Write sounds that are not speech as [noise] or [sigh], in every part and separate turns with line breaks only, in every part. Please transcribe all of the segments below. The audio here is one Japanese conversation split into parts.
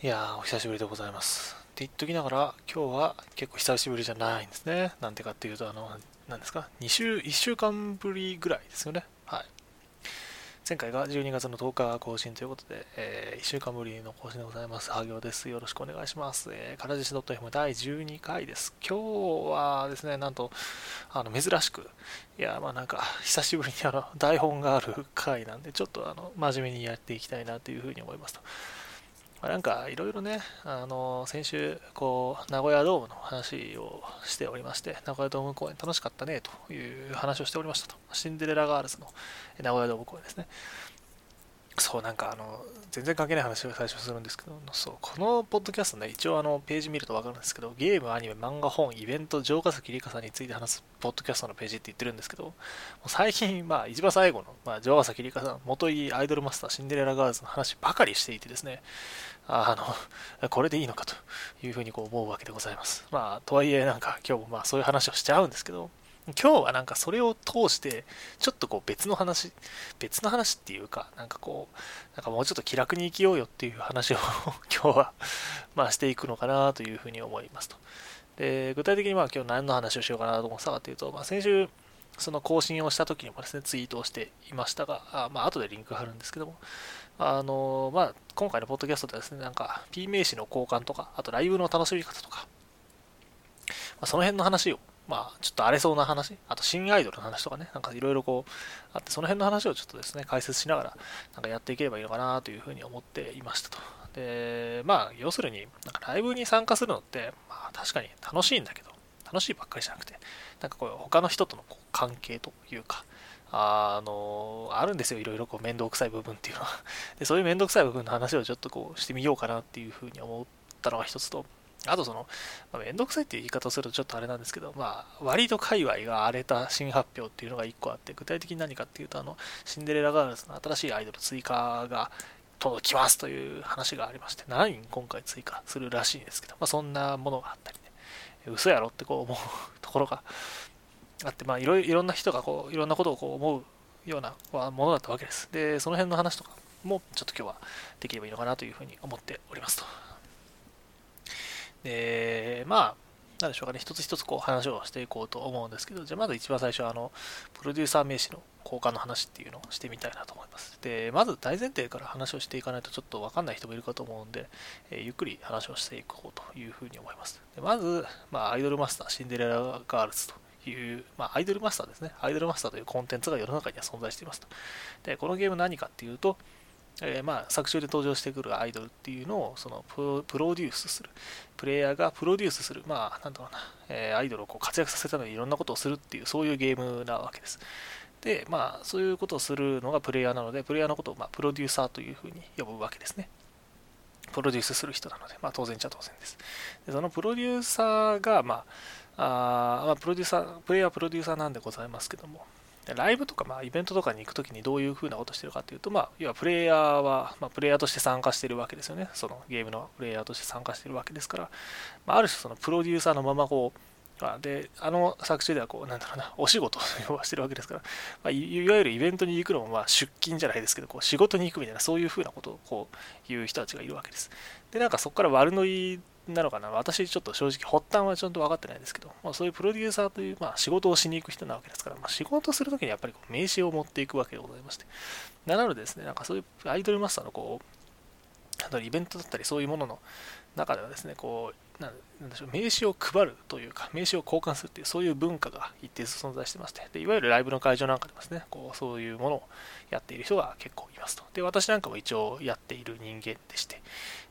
いやー、お久しぶりでございます。って言っときながら、今日は結構久しぶりじゃないんですね。なんでかっていうと、あの、何ですか、2週、1週間ぶりぐらいですよね。はい。前回が12月の10日更新ということで、え1週間ぶりの更新でございます。ハ行です。よろしくお願いします。えー、からじし .fm 第12回です。今日はですね、なんと、あの、珍しく、いや、まあなんか、久しぶりにあの、台本がある回なんで、ちょっとあの、真面目にやっていきたいなというふうに思いますと。なんかいろいろね、あの先週こう、名古屋ドームの話をしておりまして、名古屋ドーム公演楽しかったねという話をしておりましたと。シンデレラガールズの名古屋ドーム公演ですね。そう、なんかあの、全然関係ない話を最初するんですけど、そう、このポッドキャストね、一応あの、ページ見るとわかるんですけど、ゲーム、アニメ、漫画、本、イベント、城ヶ崎莉嘉さんについて話すポッドキャストのページって言ってるんですけど、もう最近、まあ、一番最後の、まあ、城ヶ崎莉嘉さん、もといアイドルマスター、シンデレラガールズの話ばかりしていてですね、あの、これでいいのかというふうにこう思うわけでございます。まあ、とはいえ、なんか今日もまあそういう話をしちゃうんですけど、今日はなんかそれを通して、ちょっとこう別の話、別の話っていうか、なんかこう、なんかもうちょっと気楽に生きようよっていう話を [laughs] 今日は、まあしていくのかなというふうに思いますと。で、具体的にまあ今日何の話をしようかなと思ったかっていうと、まあ先週、その更新をした時にもですね、ツイートをしていましたが、あまあ後でリンク貼るんですけども、あのまあ、今回のポッドキャストではですね、なんか P 名詞の交換とか、あとライブの楽しみ方とか、まあ、その辺の話をまあ、ちょっと荒れそうな話、あと新アイドルの話とかね、なんかいろいろこう、あって、その辺の話をちょっとですね、解説しながら、なんかやっていければいいのかなというふうに思っていましたと。で、まあ、要するに、なんかライブに参加するのって、まあ、確かに楽しいんだけど、楽しいばっかりじゃなくて、なんかこう、他の人とのこう関係というか、あの、あるんですよ、いろいろこう、面倒くさい部分っていうのは。[laughs] で、そういう面倒くさい部分の話をちょっとこう、してみようかなっていうふうに思ったのが一つと、あとその、まあ、めんどくさいっていう言い方をするとちょっとあれなんですけど、まあ、割と界隈が荒れた新発表っていうのが1個あって、具体的に何かっていうと、あの、シンデレラガールズの新しいアイドル追加が届きますという話がありまして、7人今回追加するらしいんですけど、まあ、そんなものがあったりね、嘘やろってこう思うところが [laughs] あって、まあ、いろいろんな人がこう、いろんなことをこう思うようなものだったわけです。で、その辺の話とかもちょっと今日はできればいいのかなというふうに思っておりますと。で、まあ、なんでしょうかね、一つ一つこう話をしていこうと思うんですけど、じゃあまず一番最初は、あの、プロデューサー名詞の交換の話っていうのをしてみたいなと思います。で、まず大前提から話をしていかないとちょっとわかんない人もいるかと思うんで、えー、ゆっくり話をしていこうというふうに思います。でまず、まあ、アイドルマスター、シンデレラガールズという、まあ、アイドルマスターですね。アイドルマスターというコンテンツが世の中には存在していますと。で、このゲーム何かっていうと、えー、まあ作中で登場してくるアイドルっていうのをそのプロデュースする。プレイヤーがプロデュースする。まあなんだろうな、えー、アイドルをこう活躍させるためにいろんなことをするっていうそういうゲームなわけです。でまあそういうことをするのがプレイヤーなのでプレイヤーのことをまあプロデューサーというふうに呼ぶわけですね。プロデュースする人なので、まあ、当然ちゃ当然です。でそのプロデューサーが、まあ、あまあプロデューサープレイヤープロデューサーなんでございますけども。ライブとか、まあ、イベントとかに行くときにどういうふうなことしてるかというと、まあ、要はプレイヤーは、まあ、プレイヤーとして参加してるわけですよね。そのゲームのプレイヤーとして参加してるわけですから、まあ、ある種そのプロデューサーのままこう、で、あの作中ではこう、なんだろうな、お仕事を呼ばしてるわけですから、まあ、いわゆるイベントに行くのもまあ出勤じゃないですけど、こう仕事に行くみたいな、そういうふうなことをこう言う人たちがいるわけです。で、なんかそこから悪ノリなのかな。私ちょっと正直発端はちゃんと分かってないですけど、まあ、そういうプロデューサーという、まあ、仕事をしに行く人なわけですから、まあ、仕事するときにやっぱりこう名刺を持っていくわけでございまして。なのでですねなんかそういうアイドルマスターのこうイベントだったりそういうものの中ではですねこうなんでしょう名刺を配るというか名刺を交換するというそういう文化が一定数存在してまして。でいわゆるライブの会場なんかでもですねこうそういうものをやっている人が結構いますと。で私なんかも一応やっている人間でして。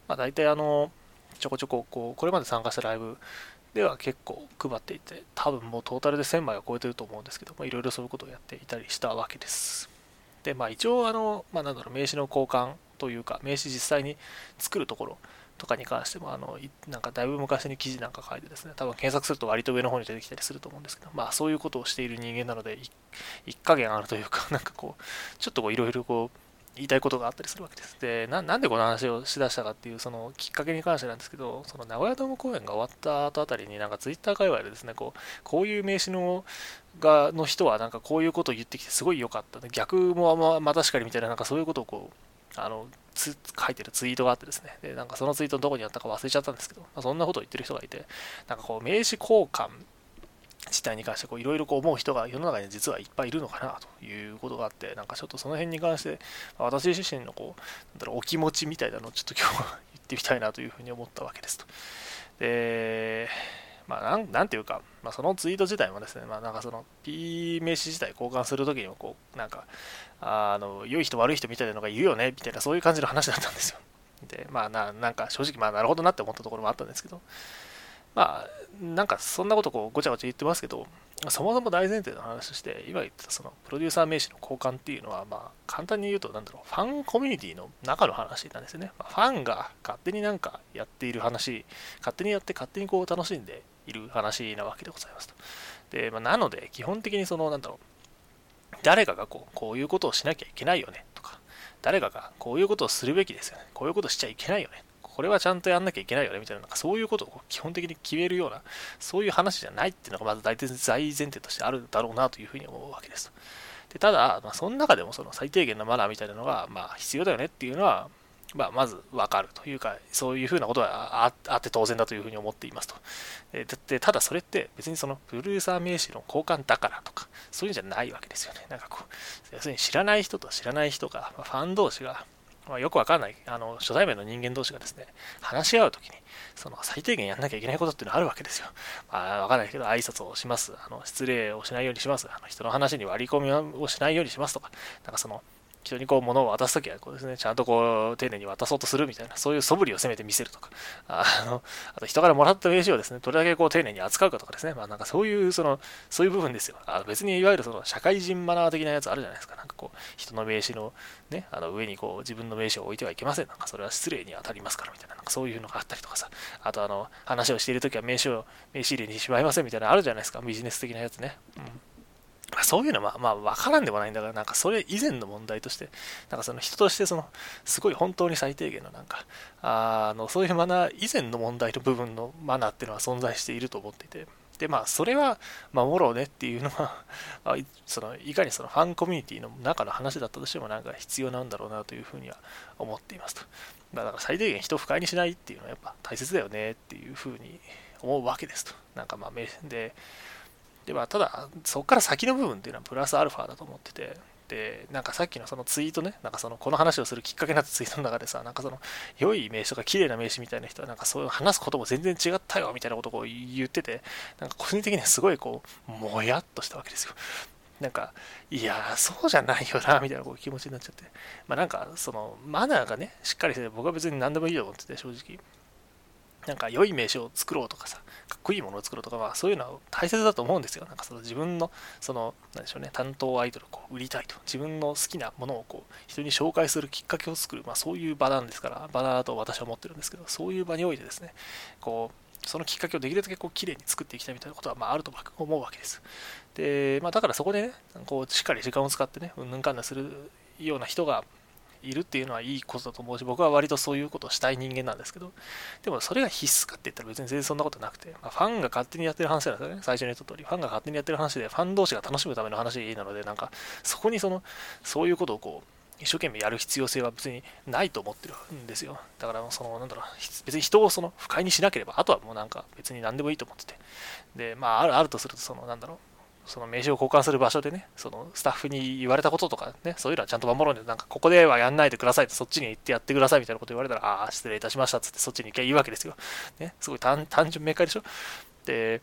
まあ大体あのちょこちょここうこれまで参加したライブでは結構配っていて多分もうトータルで1000枚は超えてると思うんですけどいろいろそういうことをやっていたりしたわけです。でまあ一応あの、まあ、なんだろう名刺の交換というか名刺実際に作るところとかに関してもあのなんかだいぶ昔に記事なんか書いてですね多分検索すると割と上の方に出てきたりすると思うんですけどまあそういうことをしている人間なので一加減あるというかなんかこうちょっとこういろいろこう言いたいことがあったりするわけです。で、なんでこの話をしだしたかっていうそのきっかけに関してなんですけど、その名古屋ドーム公演が終わった後あたりになんかツイッター界隈でですね、こうこういう名刺のがの人はなんかこういうことを言ってきてすごい良かった。逆もまま確かにみたいななんかそういうことをこうあの書いてるツイートがあってですね、でなんかそのツイートどこにあったか忘れちゃったんですけど、まあ、そんなことを言ってる人がいて、なんかこう名刺交換自体に関していろいろ思う人が世の中に実はいっぱいいるのかなということがあって、なんかちょっとその辺に関して、私自身のこう、なんだろう、お気持ちみたいなのをちょっと今日は言ってみたいなというふうに思ったわけですと。で、まあ、なんなんていうか、まあ、そのツイート自体もですね、まあ、なんかその P 名詞自体交換するときにも、こう、なんか、あの、良い人悪い人みたいなのがいるよね、みたいな、そういう感じの話だったんですよ。で、まあな、なんか正直、まあ、なるほどなって思ったところもあったんですけど、まあ、なんかそんなことこうごちゃごちゃ言ってますけど、そもそも大前提の話として、今言ったそのプロデューサー名詞の交換っていうのは、まあ、簡単に言うと、なんだろう、ファンコミュニティの中の話なんですよね。まあ、ファンが勝手になんかやっている話、勝手にやって勝手にこう楽しんでいる話なわけでございますと。で、まあ、なので、基本的にその、なんだろう、誰かがこうこういうことをしなきゃいけないよねとか、誰かがこういうことをするべきですよね。こういうことしちゃいけないよね。これはちゃんとやんなきゃいけないよねみたいな、なんかそういうことを基本的に決めるような、そういう話じゃないっていうのがまず大前提としてあるだろうなというふうに思うわけです。でただ、まあ、その中でもその最低限のマナーみたいなのが、まあ、必要だよねっていうのは、まあ、まず分かるというか、そういうふうなことはあって当然だというふうに思っていますと。でただそれって別にそのプロデューサー名詞の交換だからとか、そういうんじゃないわけですよね。なんかこう、要するに知らない人と知らない人が、ファン同士が、まあ、よくわかんない、あの、初対面の人間同士がですね、話し合うときに、その最低限やんなきゃいけないことっていうのはあるわけですよ。まあ、わかんないけど、挨拶をします。あの、失礼をしないようにします。あの人の話に割り込みをしないようにしますとか、なんかその、人にこう物を渡すときはこうですね、ちゃんとこう丁寧に渡そうとするみたいな、そういう素振りをせめて見せるとか、あのあと人からもらった名刺をですね、どれだけこう丁寧に扱うかとかですね、まあなんかそういう、その、そういう部分ですよ。あの別にいわゆるその社会人マナー的なやつあるじゃないですか。なんかこう、人の名刺のね、あの上にこう自分の名刺を置いてはいけません。なんかそれは失礼に当たりますからみたいな、なんかそういうのがあったりとかさ、あとあの、話をしているときは名刺を、名刺入れにしまいませんみたいなあるじゃないですか。ビジネス的なやつね。うんまあ、そういうのはまあ分からんでもないんだから、なんかそれ以前の問題として、なんかその人としてその、すごい本当に最低限のなんか、あの、そういうマナー以前の問題の部分のマナーっていうのは存在していると思っていて、で、まあ、それは守ろうねっていうのは、[laughs] そのいかにそのファンコミュニティの中の話だったとしても、なんか必要なんだろうなというふうには思っていますと。だから最低限人を不快にしないっていうのはやっぱ大切だよねっていうふうに思うわけですと。なんかまあ、で、で、まあ、ただ、そこから先の部分っていうのはプラスアルファだと思ってて、で、なんかさっきのそのツイートね、なんかその、この話をするきっかけになったツイートの中でさ、なんかその、良い名詞とか綺麗な名詞みたいな人は、なんかそういう話すことも全然違ったよ、みたいなことを言ってて、なんか個人的にはすごいこう、もやっとしたわけですよ。なんか、いやそうじゃないよな、みたいなこう気持ちになっちゃって。まあなんか、その、マナーがね、しっかりして僕は別に何でもいいと思ってて、正直。なんか良い名刺を作ろうとかさ、かっこいいものを作ろうとか、まあそういうのは大切だと思うんですよ。なんかその自分の、その、なんでしょうね、担当アイドルをこう売りたいと。自分の好きなものをこう、人に紹介するきっかけを作る、まあそういう場なんですから、場だと私は思ってるんですけど、そういう場においてですね、こう、そのきっかけをできるだけこう綺麗に作っていきたいみたいなことはまああると思うわけです。で、まあだからそこでね、こうしっかり時間を使ってね、うんぬんかんだするような人がいるっていうのはいいことだと思うし、僕は割とそういうことをしたい人間なんですけど、でもそれが必須かって言ったら別に全然そんなことなくて、まあ、ファンが勝手にやってる話なんですよね。最初に言った通り、ファンが勝手にやってる話で、ファン同士が楽しむための話なので、なんか、そこにその、そういうことをこう、一生懸命やる必要性は別にないと思ってるんですよ。だから、その、なんだろう、別に人をその不快にしなければ、あとはもうなんか別に何でもいいと思ってて。で、まあ、ある、あるとすると、その、なんだろう、その名刺を交換する場所でね、そのスタッフに言われたこととかね、そういうのはちゃんと守ろうね、なんかここではやんないでくださいって、そっちに行ってやってくださいみたいなこと言われたら、ああ、失礼いたしましたっつってそっちに行けばいいわけですよ。ね、すごい単純明快でしょ。で、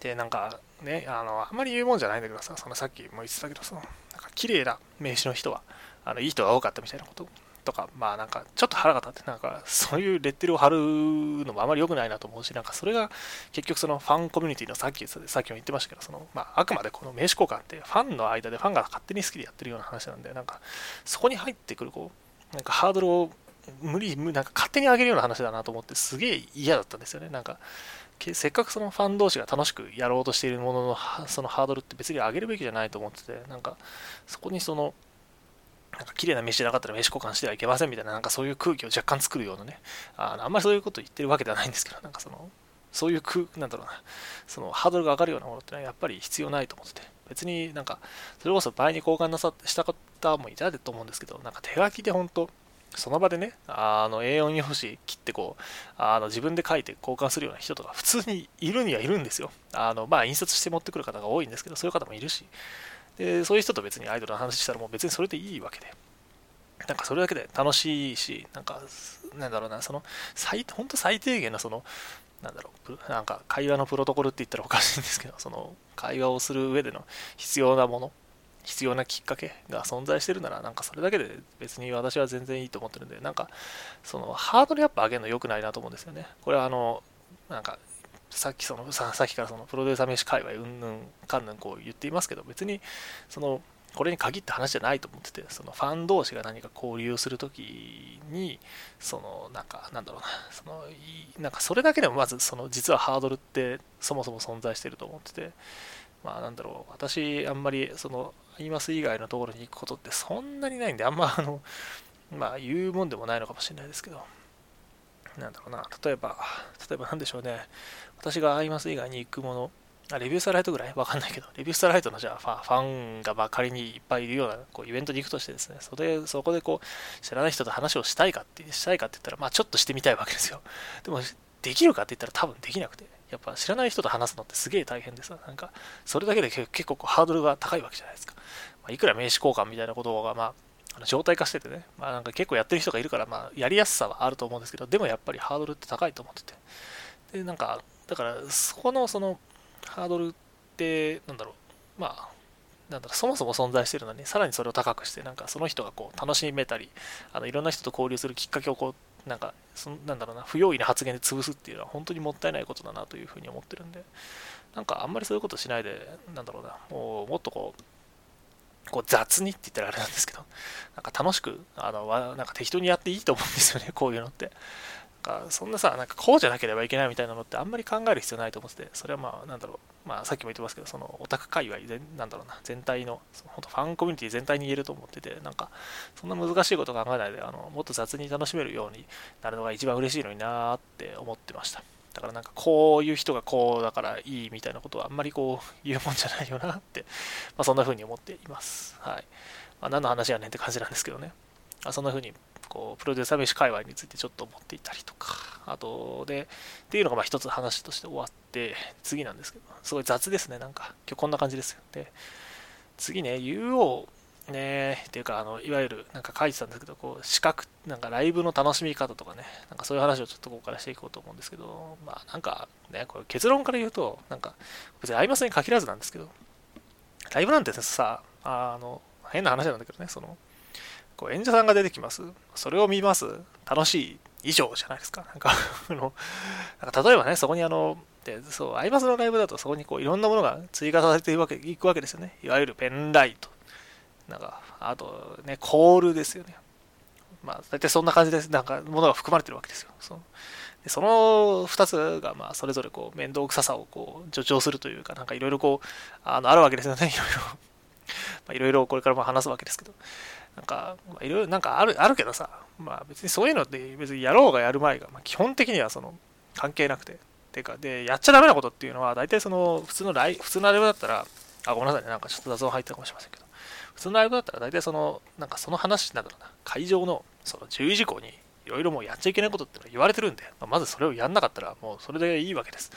で、なんかね、あの、あんまり言うもんじゃないんだけどさ、そのさっきも言ってたけど、その、なんか綺麗な名刺の人は、あのいい人が多かったみたいなこととか、まあなんか、ちょっと腹が立って、なんか、そういうレッテルを貼るのもあまり良くないなと思うし、なんかそれが結局そのファンコミュニティのさっき、さっきも言ってましたけど、その、まああくまでこの名刺交換ってファンの間でファンが勝手に好きでやってるような話なんで、なんか、そこに入ってくる、こう、なんかハードルを無理、なんか勝手に上げるような話だなと思って、すげえ嫌だったんですよね。なんか、せっかくそのファン同士が楽しくやろうとしているものの、そのハードルって別に上げるべきじゃないと思ってて、なんか、そこにその、なんか綺麗な飯じゃなかったら飯交換してはいけませんみたいな、なんかそういう空気を若干作るようなね、あのあんまりそういうこと言ってるわけではないんですけど、なんかその、そういう空、なんだろうな、そのハードルが上がるようなものってのはやっぱり必要ないと思ってて、別になんか、それこそ倍に交換なさした方もいたと思うんですけど、なんか手書きで本当、その場でね、あの A4 用紙切ってこう、あの自分で書いて交換するような人とか普通にいるにはいるんですよ。あのまあ印刷して持ってくる方が多いんですけど、そういう方もいるし、でそういう人と別にアイドルの話したらもう別にそれでいいわけで。なんかそれだけで楽しいし、なんか、なんだろうな、その、最、本当最低限のその、なんだろう、なんか会話のプロトコルって言ったらおかしいんですけど、その会話をする上での必要なもの必要なきっかけが存在してるなら、なんかそれだけで別に私は全然いいと思ってるんで、なんか、そのハードルやっぱ上げるの良くないなと思うんですよね。これはあの、なんか、さっきそのささっきからそのプロデューサー飯界隈うんぬんかんぬんこう言っていますけど別にそのこれに限った話じゃないと思っててそのファン同士が何か交流するときにそのなんかなんだろうなそのなんかそれだけでもまずその実はハードルってそもそも存在してると思っててまあなんだろう私あんまりそのアイマス以外のところに行くことってそんなにないんであんまあの [laughs] まあ言うもんでもないのかもしれないですけどなんだろうな例えば例えば何でしょうね。私がアイマス以外に行くものあレビュースターライトぐらい？わかんないけど、レビュースターライトのじゃあファンがまあ仮にいっぱいいるようなこうイベントに行くとしてですね、それそこでこう知らない人と話をしたいかってしたいかって言ったら、まあちょっとしてみたいわけですよ。でも、できるかって言ったら多分できなくて、やっぱ知らない人と話すのってすげえ大変でさ、なんか、それだけで結構ハードルが高いわけじゃないですか。まあ、いくら名刺交換みたいなことが、まあ、あの状態化しててね、まあなんか結構やってる人がいるから、まあやりやすさはあると思うんですけど、でもやっぱりハードルって高いと思ってて。で、なんか、だから、そこのそのハードルって、なんだろう、まあ、なんだろう、そもそも存在してるのに、さらにそれを高くして、なんかその人がこう楽しめたり、あのいろんな人と交流するきっかけをこう、なんか、そなんだろうな、不用意な発言で潰すっていうのは本当にもったいないことだなというふうに思ってるんで、なんかあんまりそういうことしないで、なんだろうな、もうもっとこう、こう雑にって言ったらあれなんですけど、なんか楽しく、あの、なんか適当にやっていいと思うんですよね、こういうのって。かそんなさ、なんかこうじゃなければいけないみたいなのってあんまり考える必要ないと思ってて、それはまあ、なんだろう、まあさっきも言ってますけど、そのオタク界隈全、なんだろうな、全体の、本当ファンコミュニティ全体に言えると思ってて、なんか、そんな難しいこと考えないで、あのもっと雑に楽しめるようになるのが一番嬉しいのになーって思ってました。だからなんかこういう人がこうだからいいみたいなことはあんまりこう言うもんじゃないよなって、まあ、そんな風に思っています。はい。まあ、何の話やねんって感じなんですけどね。あそんな風にこうプロデューサー飯界隈についてちょっと思っていたりとか、あとで、っていうのがまあ一つ話として終わって、次なんですけど、すごい雑ですね、なんか。今日こんな感じですよ。で、次ね、UO ねっていうか、あの、いわゆる、なんか書いてたんですけど、こう、視覚、なんかライブの楽しみ方とかね、なんかそういう話をちょっとここからしていこうと思うんですけど、まあなんかね、これ結論から言うと、なんか、別にアイマスに限らずなんですけど、ライブなんてさ、あの、変な話なんだけどね、その、こう演者さんが出てきます。それを見ます。楽しい以上じゃないですか。なんか [laughs] あの、なんか例えばね、そこにあの、でそう、アイマスのライブだとそこにこういろんなものが追加されていくわけいくわけですよね。いわゆるペンライト、なんか、あとね、コールですよね。まあ、大体そんな感じです、なんか、ものが含まれてるわけですよ。そのでその2つが、まあ、それぞれこう、面倒くささをこう、助長するというか、なんかいろいろこう、あの、あるわけですよね、いろいろ。まあ、いろいろこれからも話すわけですけど。なんか、いろいろ、なんかある、あるけどさ、まあ別にそういうのって別にやろうがやる前が、まあ、基本的にはその、関係なくて。てか、で、やっちゃダメなことっていうのは、大体その、普通のライ、普通のライブだったら、あ、ごめんなさいね、なんかちょっと雑音入ったかもしれませんけど、普通のライブだったら大体その、なんかその話なんだろうな、会場のその注意事項にいろいろもうやっちゃいけないことってのは言われてるんで、まあ、まずそれをやんなかったらもうそれでいいわけです。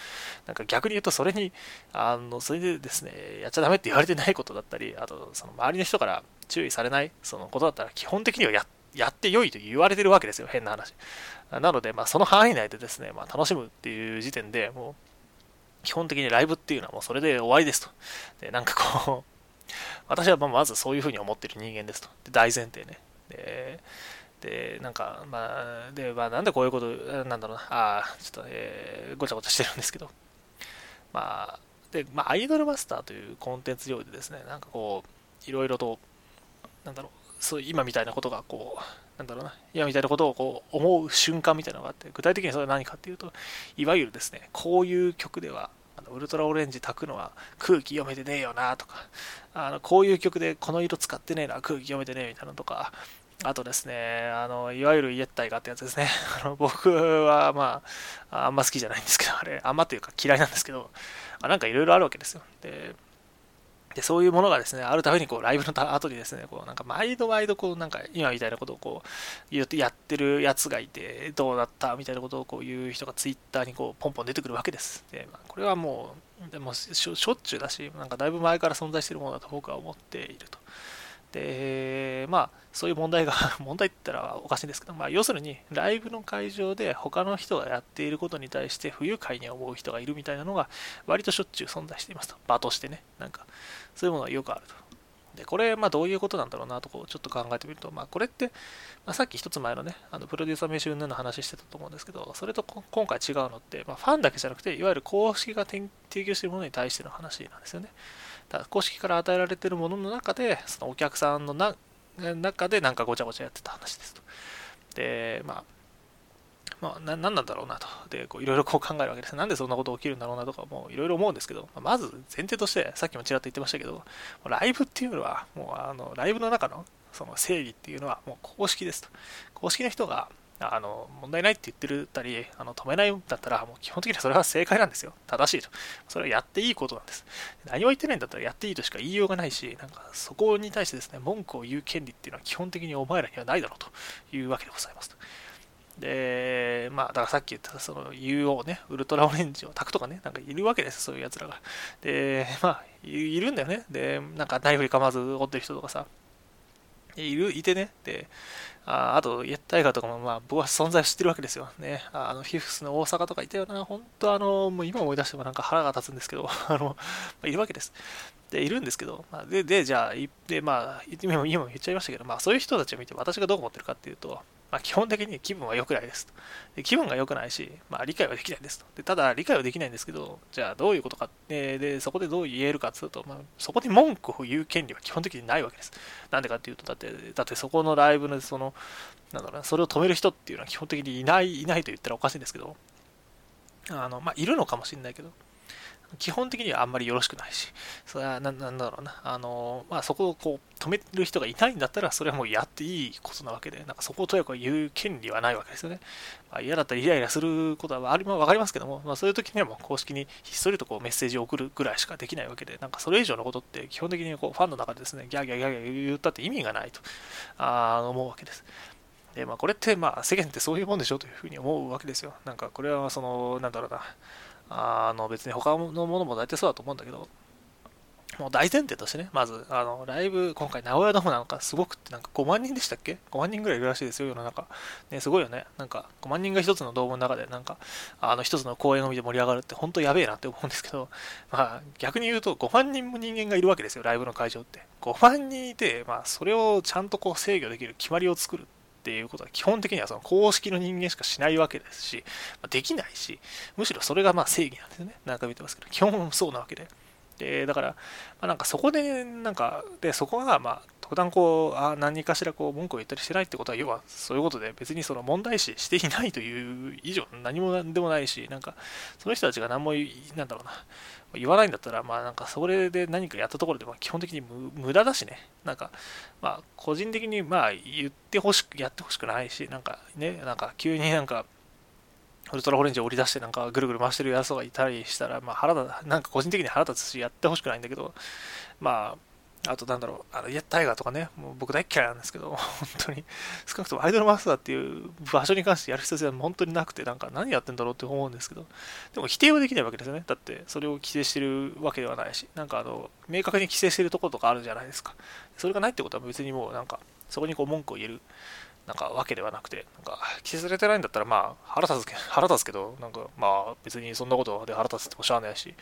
なんか逆に言うとそれに、あの、それでですね、やっちゃダメって言われてないことだったり、あとその周りの人から注意されないそのことだったら基本的にはややって良いと言われてるわけですよ、変な話。なので、まあ、その範囲内でですね、まあ、楽しむっていう時点でもう、基本的にライブっていうのはもうそれで終わりですと。で、なんかこう [laughs] 私はまずそういうふうに思ってる人間ですと。で大前提ね。なんか、まあ、で、まあ、なんでこういうこと、なんだろうな、あ、ちょっと、えー、ごちゃごちゃしてるんですけど、まあ、で、まあ、アイドルマスターというコンテンツ上でですね、なんかこう、いろいろと、なんだろう、そう今みたいなことがこう、なんだろうな、今みたいなことをこう思う瞬間みたいなのがあって、具体的にそれは何かっていうと、いわゆるですね、こういう曲では、あのウルトラオレンジ炊くのは空気読めてねえよなとか、あのこういう曲でこの色使ってねえな、空気読めてねえみたいなのとか、あとですね、あの、いわゆるイエッタイガーってやつですね。[laughs] あの僕は、まあ、あんま好きじゃないんですけど、あれ、あんまというか嫌いなんですけど、あなんかいろいろあるわけですよ。で、で、そういうものがですね、あるためにこうライブの後にですね、こうなんか毎度毎度こうなんか今みたいなことをこう言ってやってるやつがいて、どうだった？みたいなことをこういう人がツイッターにこうポンポン出てくるわけです。で、まあ、これはもう、でもしょっちゅうだし、なんかだいぶ前から存在してるものだと僕は思っていると。で、まあ、そういう問題が [laughs] 問題って言ったらおかしいんですけど、まあ、要するに、ライブの会場で他の人がやっていることに対して不愉快に思う人がいるみたいなのが、割としょっちゅう存在していますと。場としてね。なんか、そういうものがよくあると。で、これ、まあ、どういうことなんだろうなとこうちょっと考えてみると、まあ、これって、まあ、さっき一つ前のね、あのプロデューサー名刺云々の話してたと思うんですけど、それと今回違うのって、まあ、ファンだけじゃなくて、いわゆる公式が提供しているものに対しての話なんですよね。公式から与えられているものの中で、そのお客さんのな中でなんかごちゃごちゃやってた話ですと。で、まあ、まあ、な何なんだろうなと。で、いろいろこう考えるわけです。なんでそんなこと起きるんだろうなとか、もういろいろ思うんですけど、まず前提として、さっきもちらっと言ってましたけど、ライブっていうのは、もうあのライブの中のその正義っていうのはもう公式ですと。公式の人があの問題ないって言ってるたりあの止めないんだったらもう基本的にはそれは正解なんですよ正しいとそれはやっていいことなんです何も言ってないんだったらやっていいとしか言いようがないしなんかそこに対してですね文句を言う権利っていうのは基本的にお前らにはないだろうというわけでございますとで、まあ、だからさっき言ったその UO ね、ウルトラオレンジを炊くとかね、なんかいるわけです、そういう奴らが。で、まあ、いるんだよね。で、なんかナイフにかまず折ってる人とかさ、いる、いてね。で、ああと、イエッタイガーとかも、まあ、僕は存在してるわけですよ。ね。あの、フィフスの大阪とかいたよな。本当あの、もう今思い出してもなんか腹が立つんですけど、[laughs] あの、まあ、いるわけです。で、いるんですけど、まあ、で、で、じゃあ、で、まあ、今も言っちゃいましたけど、まあ、そういう人たちを見て私がどう思ってるかっていうと、まあ、基本的に気分は良くないですと。で気分が良くないし、まあ、理解はできないですと。でただ、理解はできないんですけど、じゃあどういうことか、ででそこでどう言えるかというと、まあ、そこで文句を言う権利は基本的にないわけです。なんでかっていうと、だって、だってそこのライブのその、なんだろうな、それを止める人っていうのは基本的にいない、いないと言ったらおかしいんですけど、あの、まあ、いるのかもしれないけど、基本的にはあんまりよろしくないし、それはなんだろうな、あのまあ、そこをこう止める人がいないんだったら、それはもうやっていいことなわけで、なんかそこをとやかく言う権利はないわけですよね。まあ、嫌だったらイライラすることはあり、ま、分かりますけども、まあ、そういう時にはもう公式にひっそりとこうメッセージを送るぐらいしかできないわけで、なんかそれ以上のことって基本的にこうファンの中でですね、ギャーギャーギャーギャー言ったって意味がないとあ思うわけです。で、まあ、これってまあ世間ってそういうもんでしょというふうに思うわけですよ。なんかこれはその、なんだろうな、あの別に他のものも大体そうだと思うんだけど、もう大前提としてね、まず、あの、ライブ、今回、名古屋ドームなんかすごくって、なんか5万人でしたっけ ?5 万人ぐらいいるらしいですよ、世の中。ね、すごいよね。なんか、5万人が一つのドームの中で、なんか、あの、一つの公演を見て盛り上がるって、本当やべえなって思うんですけど、まあ、逆に言うと、5万人も人間がいるわけですよ、ライブの会場って。5万人いて、まあ、それをちゃんとこう制御できる決まりを作るていうことは基本的にはその公式の人間しかしないわけですし、まあ、できないし、むしろそれがまあ正義なんですよね。なんか見てますけど、基本そうなわけで。で、だから、まあ、なんかそこで、なんか、で、そこがまあ、特段こう、あ何かしらこう文句を言ったりしてないってことは、要はそういうことで別にその問題視していないという以上何もなんでもないし、なんか、その人たちが何も、なんだろうな、言わないんだったら、まあなんかそれで何かやったところで、まあ基本的に無駄だしね、なんか、まあ個人的にまあ言ってほしく、やってほしくないし、なんかね、なんか急になんか、ウルトラオレンジを売り出してなんかぐるぐる回してるやつがいたりしたら、まあ腹だ、なんか個人的に腹立つし、やってほしくないんだけど、まあ、あとなんだろう、あの、いや、タイガーとかね、もう僕大嫌いなんですけど、[laughs] 本当に、少なくともアイドルマスターっていう場所に関してやる必要性は本当になくて、なんか何やってんだろうって思うんですけど、でも否定はできないわけですよね。だって、それを規制してるわけではないし、なんかあの、明確に規制してるところとかあるじゃないですか。それがないってことは別にもうなんか、そこにこう文句を言える、なんかわけではなくて、なんか、規制されてないんだったら、まあ、腹立つけ、腹立つけど、なんか、まあ、別にそんなことで腹立つってもしゃあないし、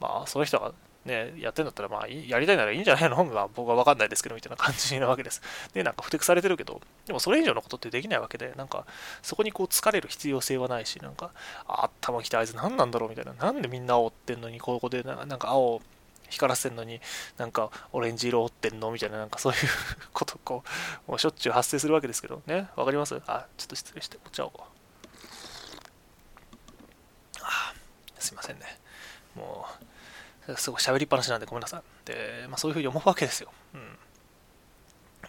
まあ、その人がね、やってんだったら、まあ、やりたいならいいんじゃないの？まあ、僕は分かんないですけど、みたいな感じなわけです。[laughs] で、なんか、ふてくされてるけど、でもそれ以上のことってできないわけで、なんか、そこにこう、疲れる必要性はないし、なんか、あ頭きたあいつ何なんだろう？みたいな、なんでみんな青ってんのに、ここでな、なんか青、光らせてんのになんかオレンジ色折ってんの？みたいななんかそういうことこうもうしょっちゅう発生するわけですけどねわかります？あちょっと失礼して。お茶をあすいませんね。もうすごい喋りっぱなしなんでごめんなさい。で、まあ、そういうふうに思うわけですよ。うん。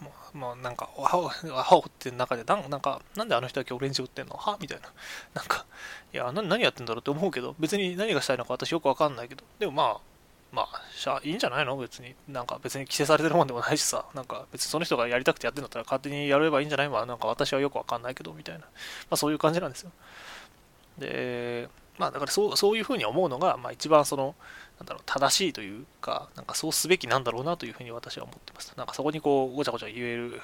もう、もうなんか、アホ、アホって中で、なんか、なんであの人だけオレンジ売ってんの？は？みたいな。なんか、いや、何やってんだろうって思うけど、別に何がしたいのか私よくわかんないけど、でもまあ、まあ、しゃいいんじゃないの？別に。なんか別に規制されてるもんでもないしさ、なんか別にその人がやりたくてやってんだったら勝手にやればいいんじゃない？まあなんか私はよくわかんないけど、みたいな。まあそういう感じなんですよ。で、まあだからそうそういうふうに思うのが、まあ一番その、なんだろう、正しいというか、なんかそうすべきなんだろうなというふうに私は思ってます。なんかそこにこう、ごちゃごちゃ言える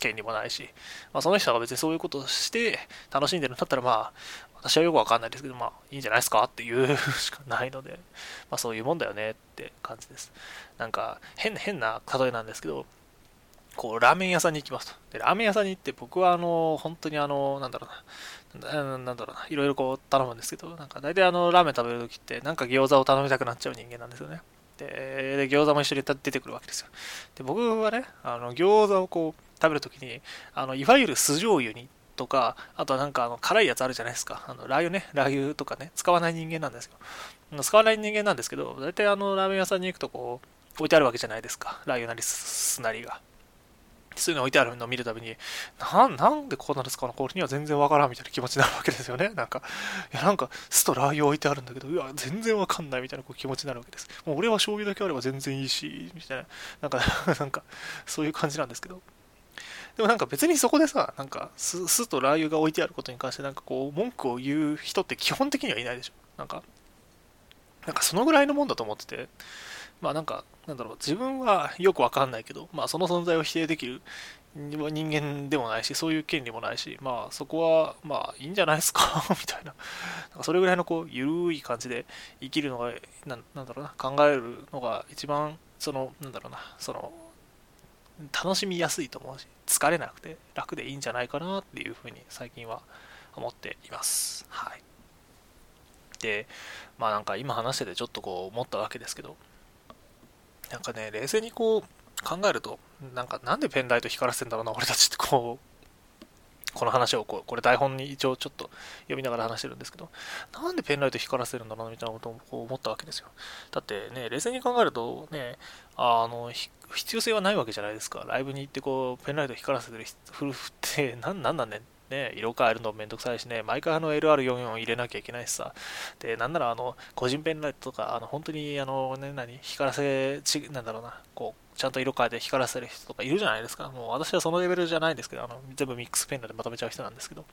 権利もないし、まあその人が別にそういうことをして楽しんでるんだったら、まあ私はよくわかんないですけど、まあいいんじゃないですかっていうしかないので、まあそういうもんだよねって感じです。なんか変な変な例えなんですけど、こうラーメン屋さんに行きますと。で、ラーメン屋さんに行って僕はあの、本当にあの、なんだろうな、なんだろうな、いろいろこう頼むんですけど、なんか大体あの、ラーメン食べるときって、なんか餃子を頼みたくなっちゃう人間なんですよね。で、餃子も一緒に出てくるわけですよ。で、僕はね、あの、餃子をこう、食べるときに、あの、いわゆる酢醤油にとか、あとはなんかあの辛いやつあるじゃないですか。あのラー油ね、ラー油とかね、使わない人間なんですよ。使わない人間なんですけど、大体あのラーメン屋さんに行くとこう、置いてあるわけじゃないですか。ラー油なり酢なりが。そういうの置いてあるのを見るたびに、ななんでこうなんですかこれには全然わからんみたいな気持ちになるわけですよね。なんか、いやなんか、酢とラー油置いてあるんだけど、うわ、全然わかんないみたいなこう気持ちになるわけです。もう俺は醤油だけあれば全然いいし、みたいな、なんか、[laughs] なんか、そういう感じなんですけど。でもなんか別にそこでさ、なんか酢、酢とラー油が置いてあることに関してなんかこう、文句を言う人って基本的にはいないでしょ。なんか、なんかそのぐらいのもんだと思ってて、まあなんか、なんだろう、自分はよくわかんないけど、まあその存在を否定できる人間でもないし、そういう権利もないし、まあそこは、まあいいんじゃないですか [laughs] みたいな。なんかそれぐらいのこう、ゆるい感じで生きるのが、ななんだろうな、考えるのが一番、その、なんだろうな、その、楽しみやすいと思うし、疲れなくて楽でいいんじゃないかなっていうふうに最近は思っています。はい。で、まあなんか今話しててちょっとこう思ったわけですけど、なんかね、冷静にこう考えると、なんかなんでペンライト光らせてんだろうな、俺たちってこう、この話をこう、これ台本に一応ちょっと読みながら話してるんですけど、なんでペンライト光らせるんだろうな、みたいなことを思ったわけですよ。だってね、冷静に考えるとね、あの、必要性はないわけじゃないですか。ライブに行ってこう、ペンライト光らせてる夫婦って、なんなんだねね、色変えるのめんどくさいしね、毎回あの LR44 入れなきゃいけないしさ、で、なんならあの、個人ペンライトとか、あの、本当にあの、ね、何、光らせ、ち、なんだろうな、こう、ちゃんと色変えて光らせる人とかいるじゃないですか。もう私はそのレベルじゃないんですけど、あの、全部ミックスペンでまとめちゃう人なんですけど、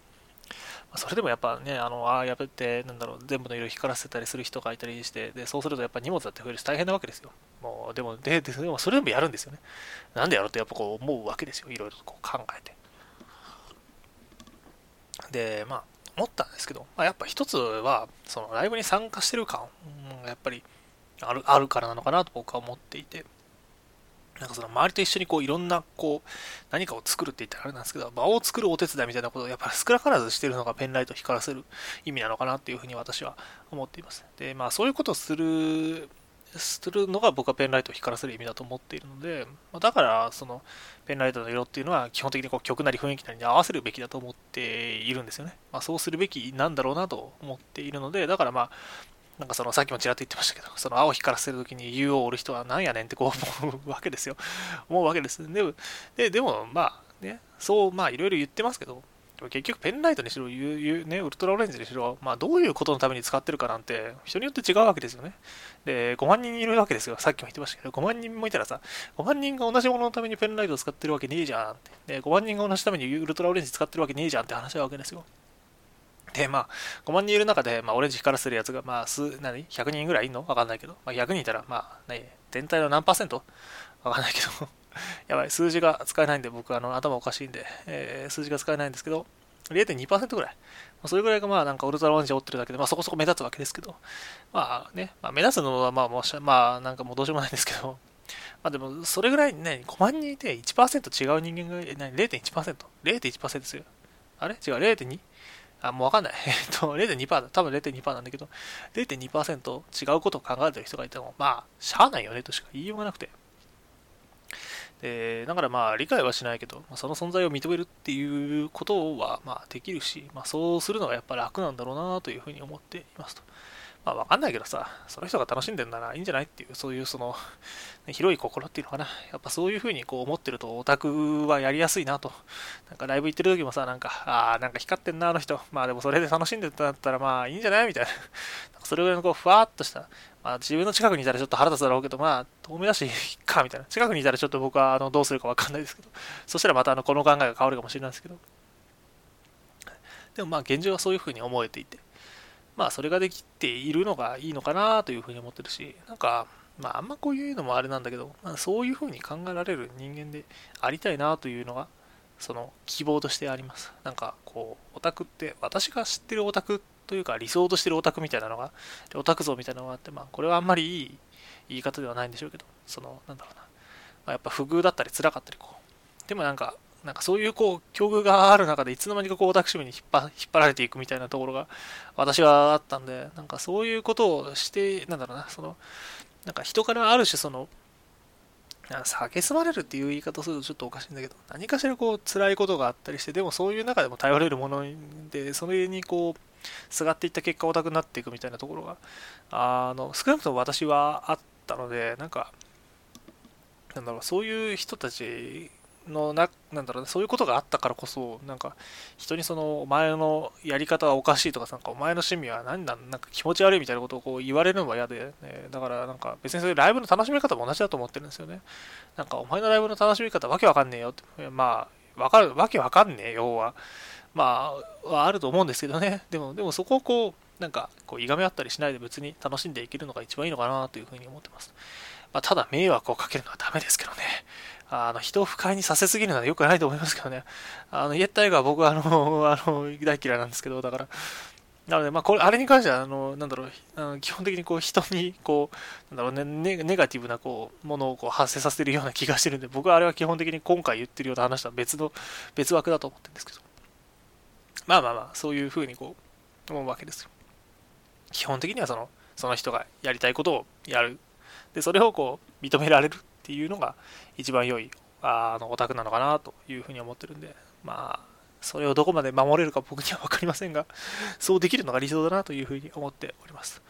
それでもやっぱね、あの、ああ、やべって、なんだろう、全部の色光らせたりする人がいたりして、で、そうするとやっぱ荷物だって増えるし大変なわけですよ。もう、でも、で、でもそれでもやるんですよね。なんでやろうってやっぱこう思うわけですよ。いろいろとこう考えて。で、まあ、思ったんですけど、まあ、やっぱ一つは、そのライブに参加してる感、うん、やっぱりあるあるからなのかなと僕は思っていて、なんかその周りと一緒にこういろんなこう何かを作るって言ったらあれなんですけど、場を作るお手伝いみたいなことをやっぱり少なからずしてるのがペンライト光らせる意味なのかなっていうふうに私は思っています。で、まあそういうことをするするのが僕はペンライトを光らせる意味だと思っているので、だからそのペンライトの色っていうのは基本的にこう曲なり雰囲気なりに合わせるべきだと思っているんですよね。まあ、そうするべきなんだろうなと思っているので、だからまあ、なんかそのさっきもちらっと言ってましたけど、その青を光らせるときに U を折る人はなんやねんってこう思うわけですよ。思うわけです。で、ででもまあね、そうまあいろいろ言ってますけど、結局ペンライトにしろ、ね、ウルトラオレンジにしろ、まあ、どういうことのために使ってるかなんて、人によって違うわけですよね。で、5万人いるわけですよ。さっきも言ってましたけど、5万人もいたらさ、5万人が同じもののためにペンライトを使ってるわけねえじゃんって。で、5万人が同じためにウルトラオレンジ使ってるわけねえじゃんって話なわけですよ。で、まあ、5万人いる中で、まあ、オレンジ光らせるやつが、まあ、数、何 ?100 人ぐらいいんの？わかんないけど、まあ、100人いたら、まあ、ね、全体の何パーセント？わかんないけど [laughs] やばい、数字が使えないんで、僕、あの、頭おかしいんで、えー、数字が使えないんですけど、0.2%ぐらい。まあ、それぐらいがまあなんかウルトラオレンジを追ってるだけで、まあそこそこ目立つわけですけど、まあね、まあ、目立つのはまあもし、まあなんかもうどうしようもないんですけど、まあでもそれぐらいね、5万人いて1%違う人間が、0.1%?0.1% ですよ。あれ？違う、0.2? あ、もうわかんない。[laughs] えっと、0.2%だ。多分0.2%なんだけど、0.2%違うことを考えてる人がいても、まあ、しゃあないよねとしか言いようがなくて。でだからまあ理解はしないけど、まあ、その存在を認めるっていうことはまあできるし、まあ、そうするのがやっぱ楽なんだろうなというふうに思っていますと。まあわかんないけどさ、その人が楽しんでんならいいんじゃないっていう、そういうその、ね、広い心っていうのかな。やっぱそういう風にこう思ってるとオタクはやりやすいなと。なんかライブ行ってる時もさ、なんか、ああ、なんか光ってんな、あの人。まあでもそれで楽しんでたんだったらまあいいんじゃない？みたいな。それぐらいのこう、ふわっとした、まあ自分の近くにいたらちょっと腹立つだろうけど、まあ遠目だし、いっか、みたいな。近くにいたらちょっと僕はあのどうするかわかんないですけど、そしたらまたあのこの考えが変わるかもしれないですけど。でもまあ現状はそういう風に思えていて、まあそれができているのがいいのかなというふうに思ってるし、なんか、まああんまこういうのもあれなんだけど、まあ、そういうふうに考えられる人間でありたいなというのが、その希望としてあります。なんかこう、オタクって、私が知ってるオタクってというか理想としてるオタクみたいなのが、オタク像みたいなのがあって、まあこれはあんまりいい言い方ではないんでしょうけど、その、なんだろうな、まあ、やっぱ不遇だったり辛かったりこう、でもなんかなんかそういうこう境遇がある中でいつの間にかこうオタク趣味に引っ張られていくみたいなところが私はあったんでなんかそういうことをしてなんだろうなそのなんか人からある種その蔑まれるっていう言い方をするとちょっとおかしいんだけど何かしらこう辛いことがあったりしてでもそういう中でも頼れるものでそれにこうすがっていった結果オタクになっていくみたいなところがあの少なくとも私はあったのでなんかなんだろうそういう人たちのな、なんだろうね、そういうことがあったからこそ、なんか、人にその、お前のやり方はおかしいとか、なんか、お前の趣味は何なん、なんか気持ち悪いみたいなことをこう言われるのは嫌で、ね、だからなんか、別にそういうライブの楽しみ方も同じだと思ってるんですよね。なんか、お前のライブの楽しみ方わけわかんねえよって、まあ、わかる、わけわかんねえよは、まあ、はあると思うんですけどね。でも、でもそこをこう、なんか、こう、いがみ合ったりしないで別に楽しんでいけるのが一番いいのかなというふうに思ってます。まあ、ただ、迷惑をかけるのはダメですけどね。あの人を不快にさせすぎるのは良くないと思いますけどね。あの、イエッタイガー僕はあの、[laughs] あの、大嫌いなんですけど、だから、なので、まあ、これ、あれに関しては、あの、なんだろう、あの基本的にこう、人に、こう、なんだろうね、ネガティブな、こう、ものをこう発生させるような気がしてるんで、僕はあれは基本的に今回言ってるような話とは別の、別枠だと思ってるんですけど。まあまあまあ、そういうふうにこう、思うわけですよ。基本的にはその、その人がやりたいことをやる。で、それをこう、認められるっていうのが一番良いあのオタクなのかなというふうに思ってるんで、まあ、それをどこまで守れるか僕には分かりませんが、[laughs] そうできるのが理想だなというふうに思っております。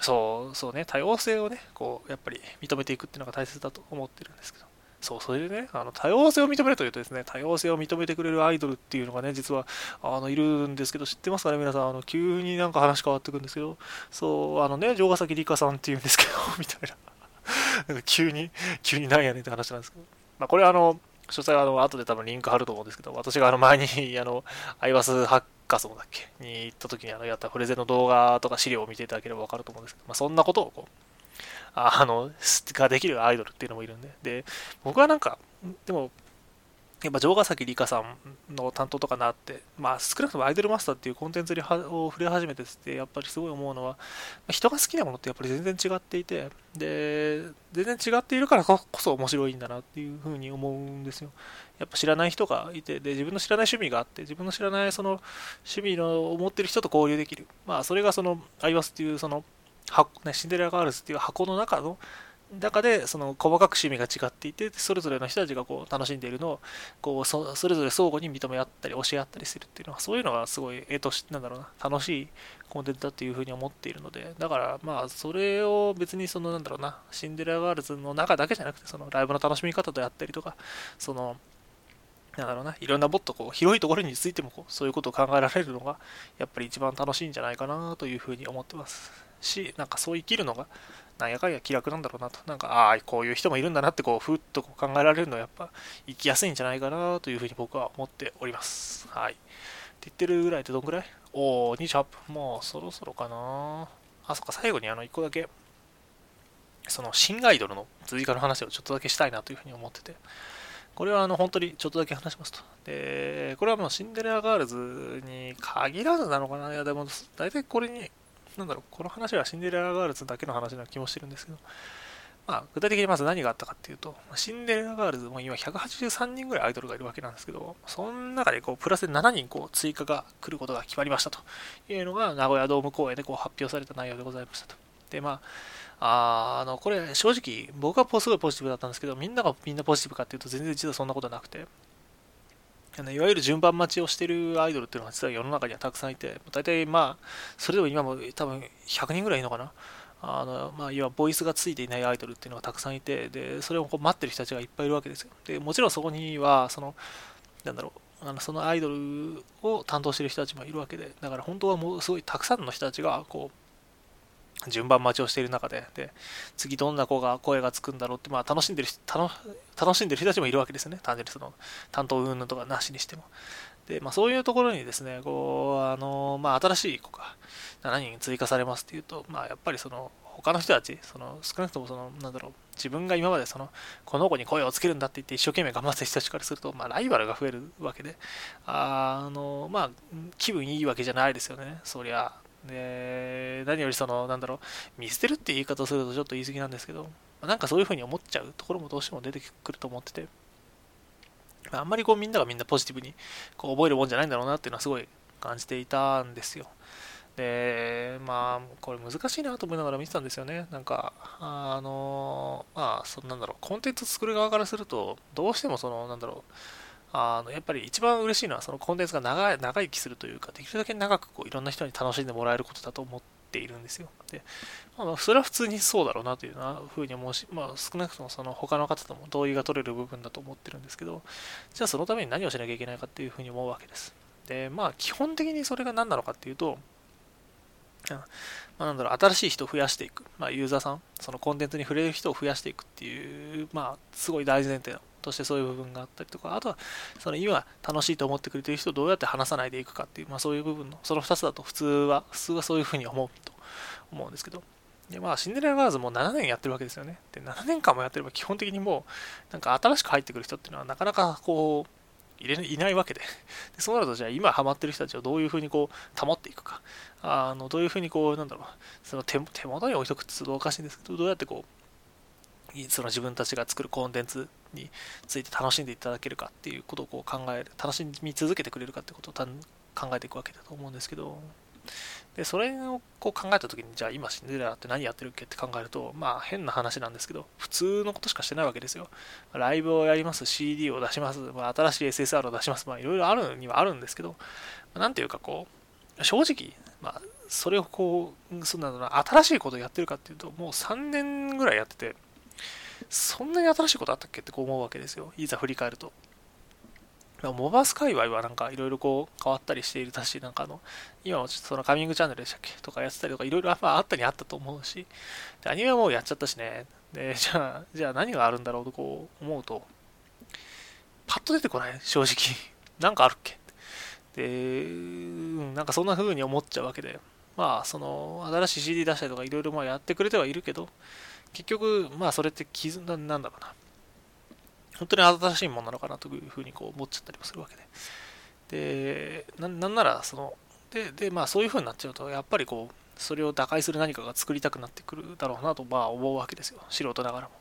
そう、そうね、多様性をね、こう、やっぱり認めていくっていうのが大切だと思ってるんですけど、そう、それでね、あの多様性を認めるというとですね、多様性を認めてくれるアイドルっていうのがね、実はあのいるんですけど、知ってますかね、皆さん、あの急になんか話変わってくるんですけど、そう、あのね、城ヶ崎里香さんっていうんですけど、[laughs] みたいな。なんか急に、急になんやねんって話なんですけど。まあ、これあの、詳細はあの後で多分リンク貼ると思うんですけど、私があの前に、あの、アイバスハッカソンだっけ？に行った時にあのやったプレゼンの動画とか資料を見ていただければわかると思うんですけど、まあ、そんなことをこう、あの、ができるアイドルっていうのもいるんで、で、僕はなんか、でも、やっぱ城ヶ崎里香さんの担当とかなって、まあ、少なくともアイドルマスターっていうコンテンツにを触れ始めてってやっぱりすごい思うのは、人が好きなものってやっぱり全然違っていてで全然違っているからこそ面白いんだなっていうふうに思うんですよ。やっぱ知らない人がいてで自分の知らない趣味があって自分の知らないその趣味の思ってる人と交流できる。まあそれがそのアイワスっていうその箱、ね、シンデレラガールズっていう箱の中の中でその細かく趣味が違っていてそれぞれの人たちがこう楽しんでいるのをこうそれぞれ相互に認め合ったり教え合ったりするっていうのはそういうのがすごいえとなんだろうな楽しいコンテンツだっていうふうに思っているのでだからまあそれを別にそのなんだろうなシンデレラガールズの中だけじゃなくてそのライブの楽しみ方であったりとかそのなんだろうな、いろんなもっとこう広いところについてもこうそういうことを考えられるのがやっぱり一番楽しいんじゃないかなというふうに思ってます。し、なんかそう生きるのがなんやかんや気楽なんだろうなと。なんか、ああ、こういう人もいるんだなって、こう、ふっとこう考えられるのはやっぱ、生きやすいんじゃないかなというふうに僕は思っております。はい。って言ってるぐらいってどんぐらい？おー、28分。もうそろそろかなあ、そっか、最後にあの、一個だけ、その、新アイドルの追加の話をちょっとだけしたいなというふうに思ってて。これはあの本当にちょっとだけ話しますと。で、これはもうシンデレラガールズに限らずなのかな。いや、でも大体これになんだろう、この話はシンデレラガールズだけの話な気もしてるんですけど、まあ、具体的にまず何があったかっていうと、シンデレラガールズも今183人ぐらいアイドルがいるわけなんですけど、その中でこうプラスで7人こう追加が来ることが決まりましたというのが名古屋ドーム公演でこう発表された内容でございましたと。で、まあ、あの、これ正直僕はすごいポジティブだったんですけど、みんながみんなポジティブかっていうと全然実はそんなことなくて、いわゆる順番待ちをしてるアイドルっていうのは実は世の中にはたくさんいて、大体まあ、それでも今も多分100人ぐらいいるのかな？あのまあ、要はボイスがついていないアイドルっていうのがたくさんいて、でそれをこう待ってる人たちがいっぱいいるわけですよ。でもちろんそこには、その、なんだろう、あのそのアイドルを担当してる人たちもいるわけで、だから本当はもうすごいたくさんの人たちが、こう、順番待ちをしている中で、で、次どんな子が声がつくんだろうって、まあ楽しんでる楽、楽しんでる人たちもいるわけですよね。単純にその、担当云々とかなしにしても。で、まあそういうところにですね、こう、あの、まあ新しい子が7人追加されますっていうと、まあやっぱりその、他の人たち、その少なくともその、なんだろう、自分が今までその、この子に声をつけるんだって言って一生懸命頑張った人たちからすると、まあライバルが増えるわけで、あの、まあ気分いいわけじゃないですよね、そりゃ。で、何よりその、なんだろう、見捨てるって言い方をするとちょっと言い過ぎなんですけど、なんかそういう風に思っちゃうところもどうしても出てくると思ってて、あんまりこうみんながみんなポジティブにこう覚えるもんじゃないんだろうなっていうのはすごい感じていたんですよ。で、まあ、これ難しいなと思いながら見てたんですよね。なんか、あの、まあ、そんなんだろう、コンテンツ作る側からすると、どうしてもその、なんだろう、あのやっぱり一番嬉しいのはそのコンテンツが長い長生きするというか、できるだけ長くこういろんな人に楽しんでもらえることだと思っているんですよ。で、まあ、それは普通にそうだろうなというふうに思うし、まあ、少なくともその他の方とも同意が取れる部分だと思ってるんですけど、じゃあそのために何をしなきゃいけないかっていうふうに思うわけです。で、まあ基本的にそれが何なのかっていうと、まあ、なんだろう、新しい人を増やしていく。まあ、ユーザーさん、そのコンテンツに触れる人を増やしていくっていう、まあ、すごい大前提としてそういう部分があったりとか、あとは、その今楽しいと思ってくれてる人をどうやって話さないでいくかっていう、まあそういう部分の、その2つだと普通は、普通はそういうふうに思うと思うんですけど、で、まあ、シンデレラガールズも7年やってるわけですよね。で、7年間もやってれば基本的にもう、なんか新しく入ってくる人っていうのはなかなかこう、入れいないわけで。でそうなるとじゃあ今ハマってる人たちをどういうふうにこう保っていくか。あのどういうふうにこうなんだろう。その手手元に置いとくってちょっとおかしいんですけどどうやってこうその自分たちが作るコンテンツについて楽しんでいただけるかっていうことをこう考える楽しみ続けてくれるかってことを考えていくわけだと思うんですけど。でそれをこう考えた時にじゃあ今シンデレラって何やってるっけって考えるとまあ変な話なんですけど普通のことしかしてないわけですよ。ライブをやります CD を出します、まあ、新しい SSR を出しますまあいろいろあるにはあるんですけど何ていうかこう正直まあそれをこうそんなの新しいことをやってるかっていうともう3年ぐらいやっててそんなに新しいことあったっけってこう思うわけですよ。いざ振り返ると。モバス界隈はなんかいろいろこう変わったりしているだし、なんかあの、今もちょっとそのカミングチャンネルでしたっけ？とかやってたりとかいろいろあったにあったと思うし、でアニメはもうやっちゃったしね。で、[laughs] じゃあ、じゃあ何があるんだろうとこう思うと、パッと出てこない、正直。[laughs] なんかあるっけ？で、うんなんかそんな風に思っちゃうわけで、まあ、その、新しい CD 出したりとかいろいろまあやってくれてはいるけど、結局、まあそれって傷なんだろうな。本当に新しいものなのかなというふうにこう思っちゃったりもするわけで。で、なんなら、その、で、で、まあそういうふうになっちゃうと、やっぱりこう、それを打開する何かが作りたくなってくるだろうなと、まあ思うわけですよ。素人ながらも。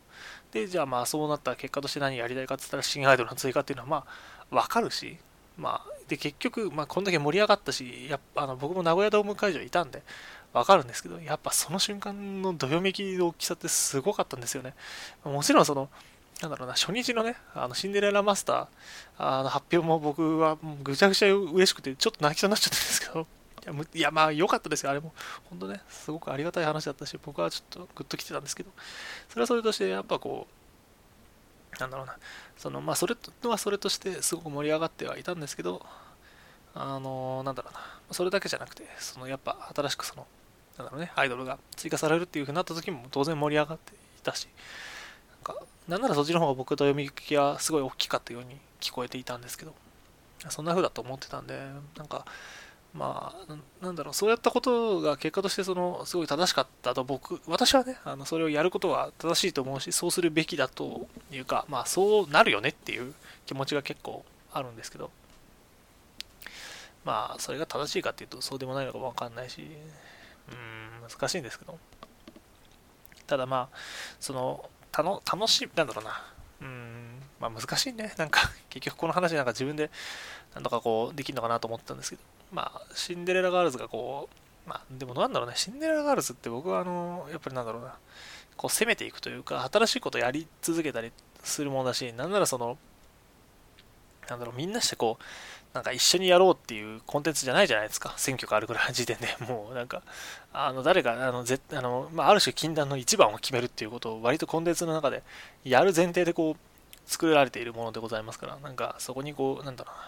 で、じゃあまあそうなった結果として何やりたいかって言ったら、新アイドルの追加っていうのはまあ、わかるし、まあ、で、結局、まあ、こんだけ盛り上がったし、やあの僕も名古屋ドーム会場いたんで、わかるんですけど、やっぱその瞬間のどよめきの大きさってすごかったんですよね。もちろんその、なんだろうな、初日のね、あのシンデレラマスターあの発表も僕はもうぐちゃぐちゃ嬉しくて、ちょっと泣きそうになっちゃったんですけど、いや、まあ良かったですよ、あれも。本当ね、すごくありがたい話だったし、僕はちょっとグッときてたんですけど、それはそれとして、やっぱこう、なんだろうな、そのまあ、それとはそれとしてすごく盛り上がってはいたんですけど、あのなんだろうな、それだけじゃなくて、そのやっぱ新しくその、なんだろうね、アイドルが追加されるっていう風になった時も当然盛り上がっていたし、なんか、なんならそっちの方が僕と読み聞きはすごい大きかったように聞こえていたんですけど、そんな風だと思ってたんで、なんか、まあ、なんだろう、そうやったことが結果としてその、すごい正しかったと僕、私はね、あのそれをやることは正しいと思うし、そうするべきだというか、まあそうなるよねっていう気持ちが結構あるんですけど、まあ、それが正しいかっていうとそうでもないのかもわかんないし、うん、難しいんですけど。ただまあ、その、楽しい、なんだろうな。うん、まあ難しいね。なんか、[laughs] 結局この話なんか自分でなんとかこうできるのかなと思ったんですけど、まあ、シンデレラガールズがこう、まあ、でもなんだろうね、シンデレラガールズって僕はあの、やっぱりなんだろうな、こう攻めていくというか、新しいことやり続けたりするものだし、なんならその、なんだろう、みんなしてこう、なんか一緒にやろうっていうコンテンツじゃないじゃないですか。選挙があるぐらいの時点で。[laughs] もうなんか、あの、誰が、あの、ぜあの、まあ、ある種禁断の一番を決めるっていうことを割とコンテンツの中でやる前提でこう、作られているものでございますから、なんかそこにこう、なんだろうな、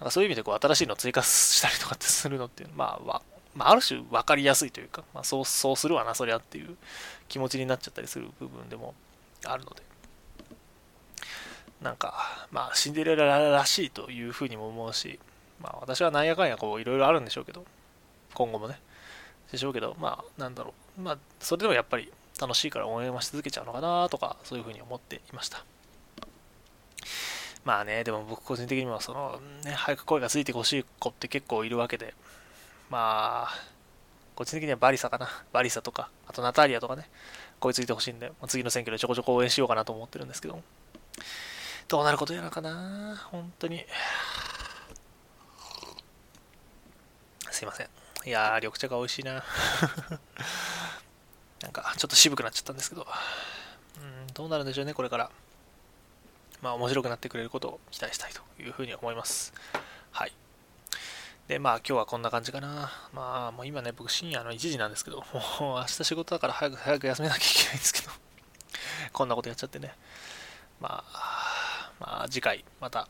なんかそういう意味でこう、新しいのを追加したりとかってするのっていう、まあ、わまあ、ある種分かりやすいというか、まあ、そう、そうするわな、そりゃっていう気持ちになっちゃったりする部分でもあるので、なんか、まあ、シンデレラらしいというふうにも思うし、まあ、私はなんやかんやこう、いろいろあるんでしょうけど、今後もね、でしょうけど、まあ、なんだろう、まあ、それでもやっぱり楽しいから応援はし続けちゃうのかなとか、そういうふうに思っていました。まあね、でも僕個人的には、その、ね、早く声がついてほしい子って結構いるわけで、まあ、個人的にはバリサかな。バリサとか、あとナタリアとかね、声ついてほしいんで、ま、次の選挙でちょこちょこ応援しようかなと思ってるんですけど、どうなることやらかな本当に。すいません。いやー、緑茶が美味しいな。[laughs] なんか、ちょっと渋くなっちゃったんですけど、うん、どうなるんでしょうね、これから。まあ、面白くなってくれることを期待したいというふうに思います。はい。で、まあ、今日はこんな感じかな。まあ、もう今ね、僕深夜の1時なんですけど、もう明日仕事だから早く早く休めなきゃいけないんですけど、こんなことやっちゃってね。まあ、まあ、次回また、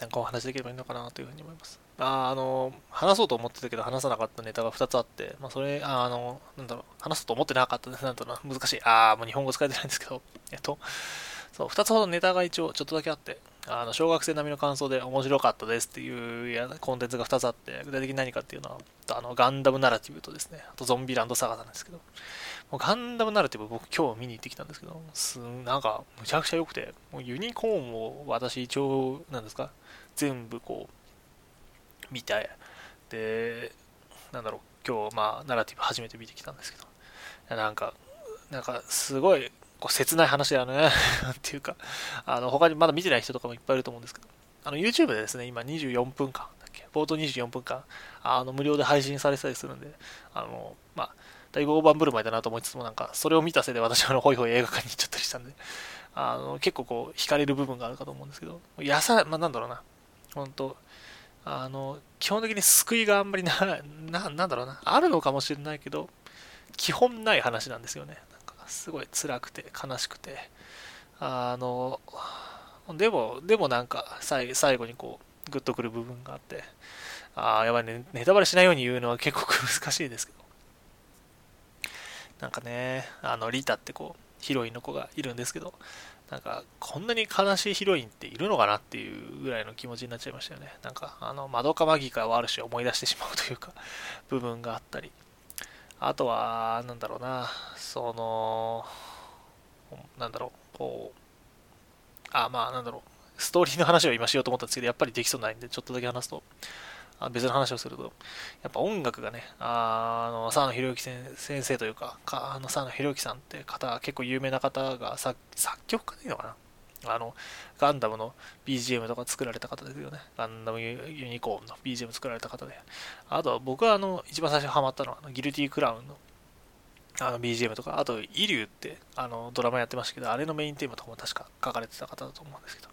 なんかお話できればいいのかなというふうに思います。ああの、話そうと思ってたけど話さなかったネタが2つあって、まあ、それ、ああの、なんだろう、話そうと思ってなかったです。なんだろうな、難しい。ああ、もう日本語使えてないんですけど、えっと、そう、2つほどネタが一応ちょっとだけあって、あの小学生並みの感想で面白かったですっていうやコンテンツが2つあって、具体的に何かっていうのは、あのガンダムナラティブとですね、あとゾンビランドサガなんですけど、もうガンダムナラティブ僕今日見に行ってきたんですけど、すなんかむちゃくちゃ良くて、もうユニコーンを私一応、なんですか、全部こう、見て、で、なんだろう、今日まあナラティブ初めて見てきたんですけど、なんか、なんかすごいこう切ない話だよね。[laughs] っていうか、あの他にまだ見てない人とかもいっぱいいると思うんですけど、あの YouTube でですね、今24分間だっけ、冒頭24分間、あの無料で配信されてたりするんで、あの、まあ、だいぶ大盤振る舞いだなと思いつつも、なんか、それを見たせいで私はあの、ホイホイ映画館に行っちゃったりしたんで、あの、結構こう、惹かれる部分があるかと思うんですけど、やさ、まあ、なんだろうな、本当あの、基本的に救いがあんまりな、な、なんだろうな、あるのかもしれないけど、基本ない話なんですよね。すごい辛くて、悲しくて、あの、でも、でもなんか、最後にこう、グッとくる部分があって、ああ、やばいね、ネタバレしないように言うのは結構難しいですけど、なんかね、あの、リタってこう、ヒロインの子がいるんですけど、なんか、こんなに悲しいヒロインっているのかなっていうぐらいの気持ちになっちゃいましたよね。なんか、あの、マドカマギカをある種思い出してしまうというか、部分があったり。あとは、なんだろうな、その、なんだろう、こう、あ、まあ、なんだろう、ストーリーの話を今しようと思ったんですけど、やっぱりできそうないんで、ちょっとだけ話すと、あ別の話をすると、やっぱ音楽がね、あの、沢野博之先生というか、かあの沢野博之さんって方、結構有名な方が作曲家でいいのかなあの、ガンダムの BGM とか作られた方ですよね。ガンダムユニコーンの BGM 作られた方で。あとは僕はあの、一番最初ハマったのは、ギルティークラウンのあの BGM とか、あと、イリュウってあのドラマやってましたけど、あれのメインテーマとかも確か書かれてた方だと思うんですけど、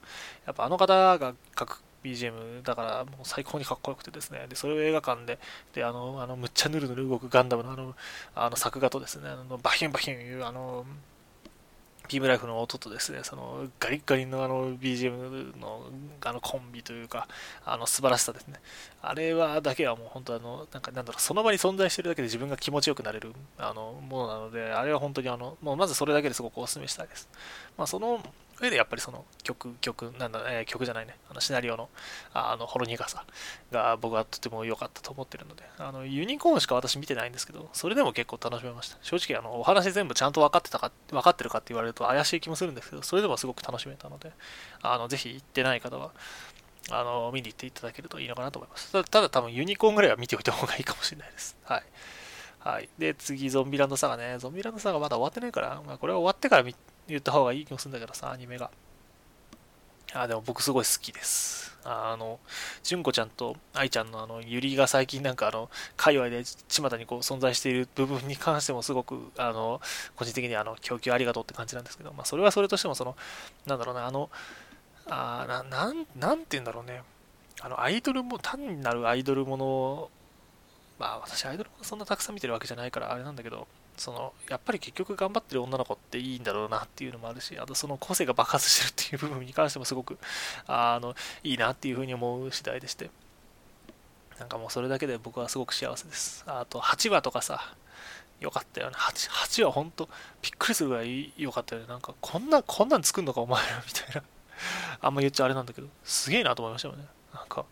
やっぱあの方が書く BGM だからもう最高にかっこよくてですね、でそれを映画館で、であのあのむっちゃぬるぬる動くガンダムのあのあの作画とですね、あのバヒュンバヒュンいうあのビームライフの音とですね、そのガリッガリのあの BGM のあのコンビというか、あの素晴らしさですね。あれはだけはもう本当あの、なんかなんだろう、その場に存在してるだけで自分が気持ちよくなれるあのものなので、あれは本当にあの、もうまずそれだけですごくお勧めしたいです。まあ、その上でやっぱりその曲、曲、なんだ、えー、曲じゃないね、あのシナリオのあのほろ苦さが僕はとても良かったと思ってるので、あのユニコーンしか私見てないんですけど、それでも結構楽しめました。正直あのお話全部ちゃんと分かってたか、分かってるかって言われると怪しい気もするんですけど、それでもすごく楽しめたので、あのぜひ行ってない方は、あの見に行っていただけるといいのかなと思います。ただ多分ユニコーンぐらいは見ておいた方がいいかもしれないです。はい。はい。で、次、ゾンビランドサガね。ゾンビランドサガまだ終わってないから、まあ、これは終わってから見言った方がいい気もするんだけどさ、アニメが。あ、でも僕すごい好きです。あの、純子ちゃんと愛ちゃんのあの、ゆりが最近なんかあの、界隈で巷にこう存在している部分に関してもすごく、あの、個人的にあの、供給ありがとうって感じなんですけど、まあそれはそれとしてもその、なんだろうな、あの、あななん、なんて言うんだろうね。あの、アイドルも、単なるアイドルもの、まあ私アイドルもそんなたくさん見てるわけじゃないからあれなんだけど、その、やっぱり結局頑張ってる女の子っていいんだろうなっていうのもあるし、あとその個性が爆発してるっていう部分に関してもすごく、あの、いいなっていうふうに思う次第でして。なんかもうそれだけで僕はすごく幸せです。あと8話とかさ、よかったよね。8, 8話ほんとびっくりするぐらい良かったよね。なんかこんな、こんなん作んのかお前らみたいな。あんま言っちゃあれなんだけど、すげえなと思いましたよね。なんか、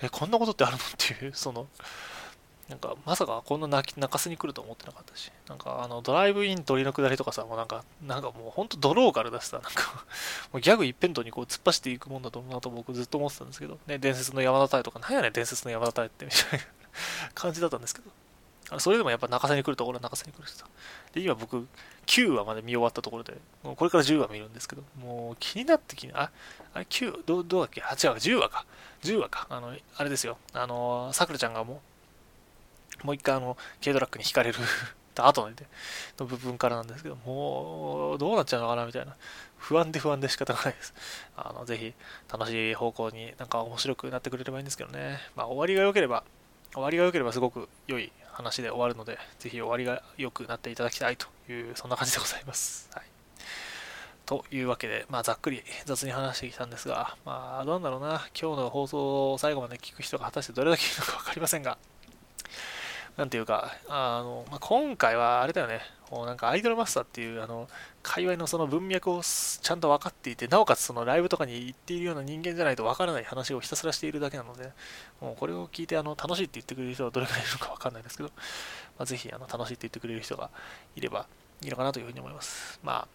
え、こんなことってあるの？っていう、その、なんか、まさかこんな泣き泣かせに来ると思ってなかったし、なんか、あの、ドライブイン鳥の下りとかさ、もうなんか、なんかもうほんとドローカルだしさ、なんか [laughs] もうギャグ一辺倒にこう突っ走っていくもんだと思うなと僕ずっと思ってたんですけど、ね、伝説の山田隊とか、なんやねん伝説の山田隊ってみたいな感じだったんですけど、あそれでもやっぱ泣かせに来るところは泣かせに来るしさ。で、今僕、9話まで見終わったところで、もうこれから10話見るんですけど、もう気になって気にあ、あれ9、どどうだっけ ?8 話、10話か。10話か。あの、あれですよ。あの、さくらちゃんがもう、もう一回あの、軽トラックに引かれる [laughs] 後の部分からなんですけど、もう、どうなっちゃうのかなみたいな。不安で不安で仕方がないです。あの、ぜひ、楽しい方向になんか面白くなってくれればいいんですけどね。まあ、終わりが良ければ、終わりが良ければすごく良い話で終わるので、ぜひ終わりが良くなっていただきたいという、そんな感じでございます。はい。というわけで、まあ、ざっくり雑に話してきたんですが、まあ、どうなんだろうな。今日の放送を最後まで聞く人が果たしてどれだけいるのか分かりませんが、なんていうか、あの、まあ、今回はあれだよね、もうなんかアイドルマスターっていう、あの、界隈のその文脈をちゃんと分かっていて、なおかつそのライブとかに行っているような人間じゃないと分からない話をひたすらしているだけなので、もうこれを聞いてあの楽しいって言ってくれる人はどれくらいいるのか分かんないですけど、まあ、ぜひあの楽しいって言ってくれる人がいればいいのかなというふうに思います。まあ、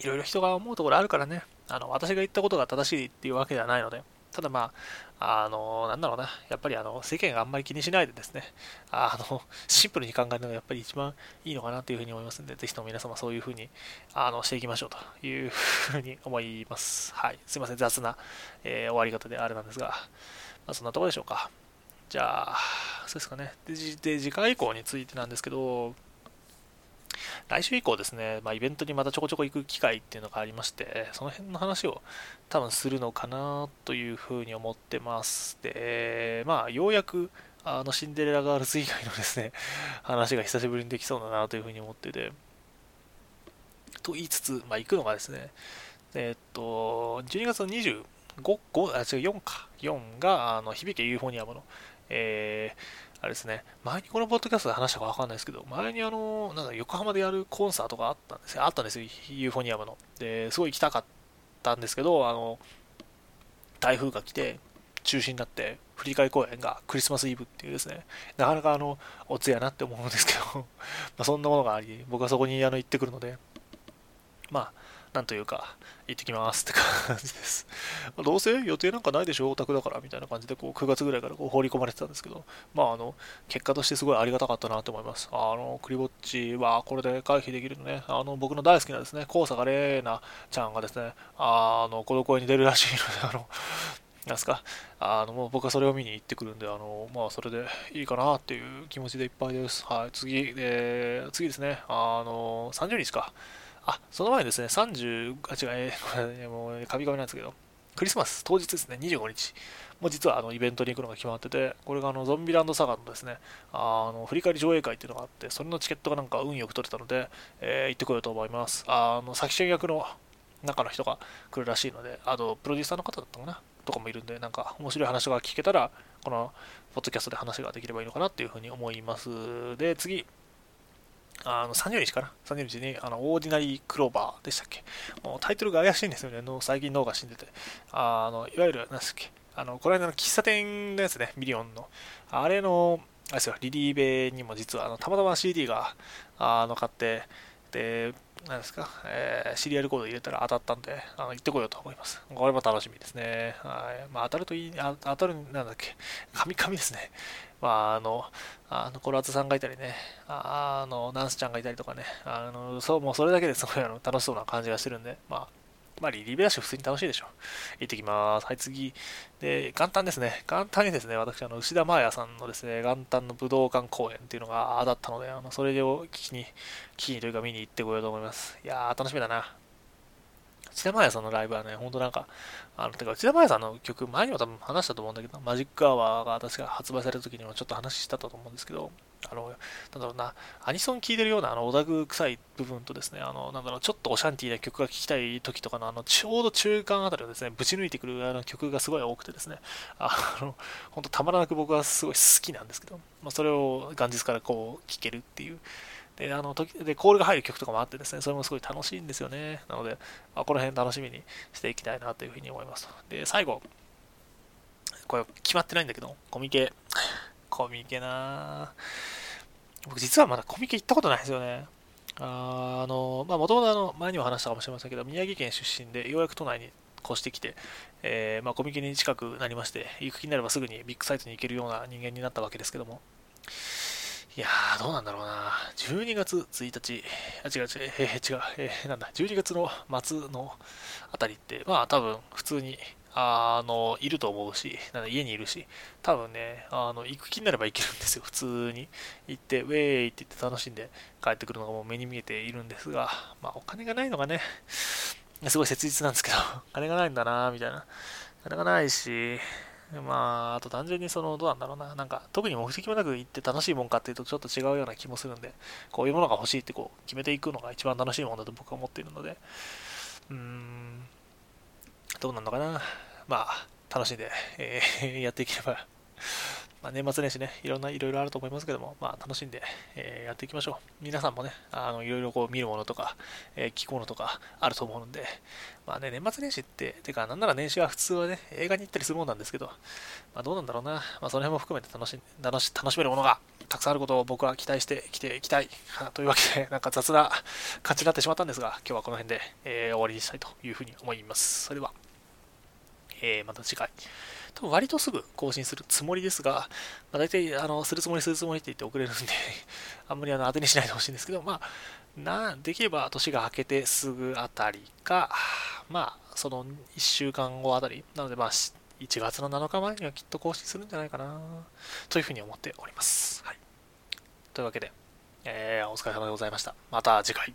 いろいろ人が思うところあるからね、あの私が言ったことが正しいっていうわけではないので、ただまあ、あの、なんだろうな、やっぱりあの、世間があんまり気にしないでですね、あの、[laughs] シンプルに考えるのがやっぱり一番いいのかなというふうに思いますので、ぜひとも皆様そういうふうに、あの、していきましょうというふうに思います。はい。すいません、雑な、えー、終わり方であれなんですが、まあ、そんなところでしょうか。じゃあ、そうですかね。で、次回以降についてなんですけど、来週以降ですね、まあ、イベントにまたちょこちょこ行く機会っていうのがありまして、その辺の話を多分するのかなというふうに思ってます。で、まあ、ようやく、あのシンデレラガールズ以外のですね、[laughs] 話が久しぶりにできそうだなというふうに思ってて、と言いつつ、まあ、行くのがですね、えっと、12月の25、5あ、違う、4か、4が、あの、響けユーフォニアムの、えー、あれですね、前にこのポッドキャストで話したかわかんないですけど、前にあの、なんか横浜でやるコンサートがあったんですよ。あったんですよ、ユーフォニアムの。で、すごい行きたかったんですけど、あの、台風が来て、中止になって、振り替公演がクリスマスイブっていうですね、なかなかあの、おつやなって思うんですけど [laughs] まあそんなものがあり、僕はそこにあの行ってくるので、まあ、なんというか、行ってきますって感じです。[laughs] どうせ予定なんかないでしょ、オタクだからみたいな感じでこう9月ぐらいからこう放り込まれてたんですけど、まあ、あの結果としてすごいありがたかったなと思います。あのクリぼっちはこれで回避できるのね、あの僕の大好きなですね、高坂玲奈ちゃんがですね、あのこの声に出るらしいので、[laughs] あのなんすか、あのもう僕はそれを見に行ってくるんで、あのまあ、それでいいかなっていう気持ちでいっぱいです。はい、次、えー、次ですね、あの30日か。あ、その前にですね、30、あ、違う、えー、もう、カビカビなんですけど、クリスマス当日ですね、25日。もう実はあのイベントに行くのが決まってて、これがあのゾンビランドサガのですね、あの振り返り上映会っていうのがあって、それのチケットがなんか運よく取れたので、えー、行ってこようと思います。あの、作詞役の中の人が来るらしいので、あと、プロデューサーの方だったかな？とかもいるんで、なんか面白い話が聞けたら、このポッドキャストで話ができればいいのかなっていうふうに思います。で、次、あの30日かな ?30 日にあのオーディナリークローバーでしたっけ？もうタイトルが怪しいんですよね。の最近脳が死んでて。あのいわゆる、何ですっけ？あの、この間の喫茶店のやつね、ミリオンの。あれの、あれですよ、リリイベにも実はあのたまたま CD があの買って、で、なんですか、えー、シリアルコード入れたら当たったんで、あの行ってこようと思います。これも楽しみですね。はい。まあ、当たるといい、あ当たる、なんだっけ、カミカミですね。まあ、あの、あの、コラツさんがいたりね、あの、ナンスちゃんがいたりとかね、あの、そう、もうそれだけですごいあの楽しそうな感じがしてるんで、まあ、まあ、リリベラッシュ普通に楽しいでしょ。行ってきます。はい、次。で、元旦ですね。元旦にですね、私、あの、牛田麻也さんのですね、元旦の武道館公演っていうのが当たったので、あの、それを聞きに、聞きにというか見に行ってこようと思います。いやー、楽しみだな。内田真礼さんのライブはね、ほんとなんか、あの、てか、内田真礼さんの曲、前にも多分話したと思うんだけど、マジックアワーが確か発売された時にもちょっと話したと思うんですけど、あの、なんだろうな、アニソン聴いてるような、あの、オダグ臭い部分とですね、あの、なんだろう、ちょっとオシャンティーな曲が聴きたい時とかの、あの、ちょうど中間あたりをですね、ぶち抜いてくるあの曲がすごい多くてですね、あの、ほんとたまらなく僕はすごい好きなんですけど、まあ、それを元日からこう、聴けるっていう、で、あの、時で、コールが入る曲とかもあってですね、それもすごい楽しいんですよね。なので、まあ、この辺楽しみにしていきたいなというふうに思います。で、最後、これ決まってないんだけど、コミケ。コミケな僕実はまだコミケ行ったことないですよね。あの、まあ、もともとあの、前にも話したかもしれませんけど、宮城県出身で、ようやく都内に越してきて、えー、まあ、コミケに近くなりまして、行く気になればすぐにビッグサイトに行けるような人間になったわけですけども、いやー、どうなんだろうな。12月1日、あ、違う違う、えー、違う、えー、なんだ、12月の末のあたりって、まあ多分普通に、あの、いると思うし、なん家にいるし、多分ね、あの、行く気になれば行けるんですよ。普通に行って、ウェーイって言って楽しんで帰ってくるのがもう目に見えているんですが、まあお金がないのがね、すごい切実なんですけど、[laughs] 金がないんだなみたいな。金がないし、まあ、あと単純にその、どうなんだろうな。なんか、特に目的もなく行って楽しいもんかっていうとちょっと違うような気もするんで、こういうものが欲しいってこう、決めていくのが一番楽しいものだと僕は思っているので、うーん、どうなのかな？まあ、楽しんで、えー、[laughs] やっていければまあ、年末年始ね、いろんな、いろいろあると思いますけども、まあ、楽しんで、えー、やっていきましょう。皆さんもね、あの、いろいろこう見るものとか、えー、聞くものとかあると思うので、まあね、年末年始って、てか、なんなら年始は普通はね、映画に行ったりするもんなんですけど、まあ、どうなんだろうな。まあ、その辺も含めて楽し楽し楽しめるものがたくさんあることを僕は期待してきていきたい。というわけで、[laughs] なんか雑な感じになってしまったんですが、今日はこの辺で、えー、終わりにしたいというふうに思います。それでは、えー、また次回。多分割とすぐ更新するつもりですが、まあ、大体、あの、するつもりするつもりって言って遅れるんであんまりあの当てにしないでほしいんですけど、まあ、な、できれば年が明けてすぐあたりか、まあ、その1週間後あたり、なのでまあ、1月の7日前にはきっと更新するんじゃないかな、というふうに思っております。はい。というわけで、えー、お疲れ様でございました。また次回。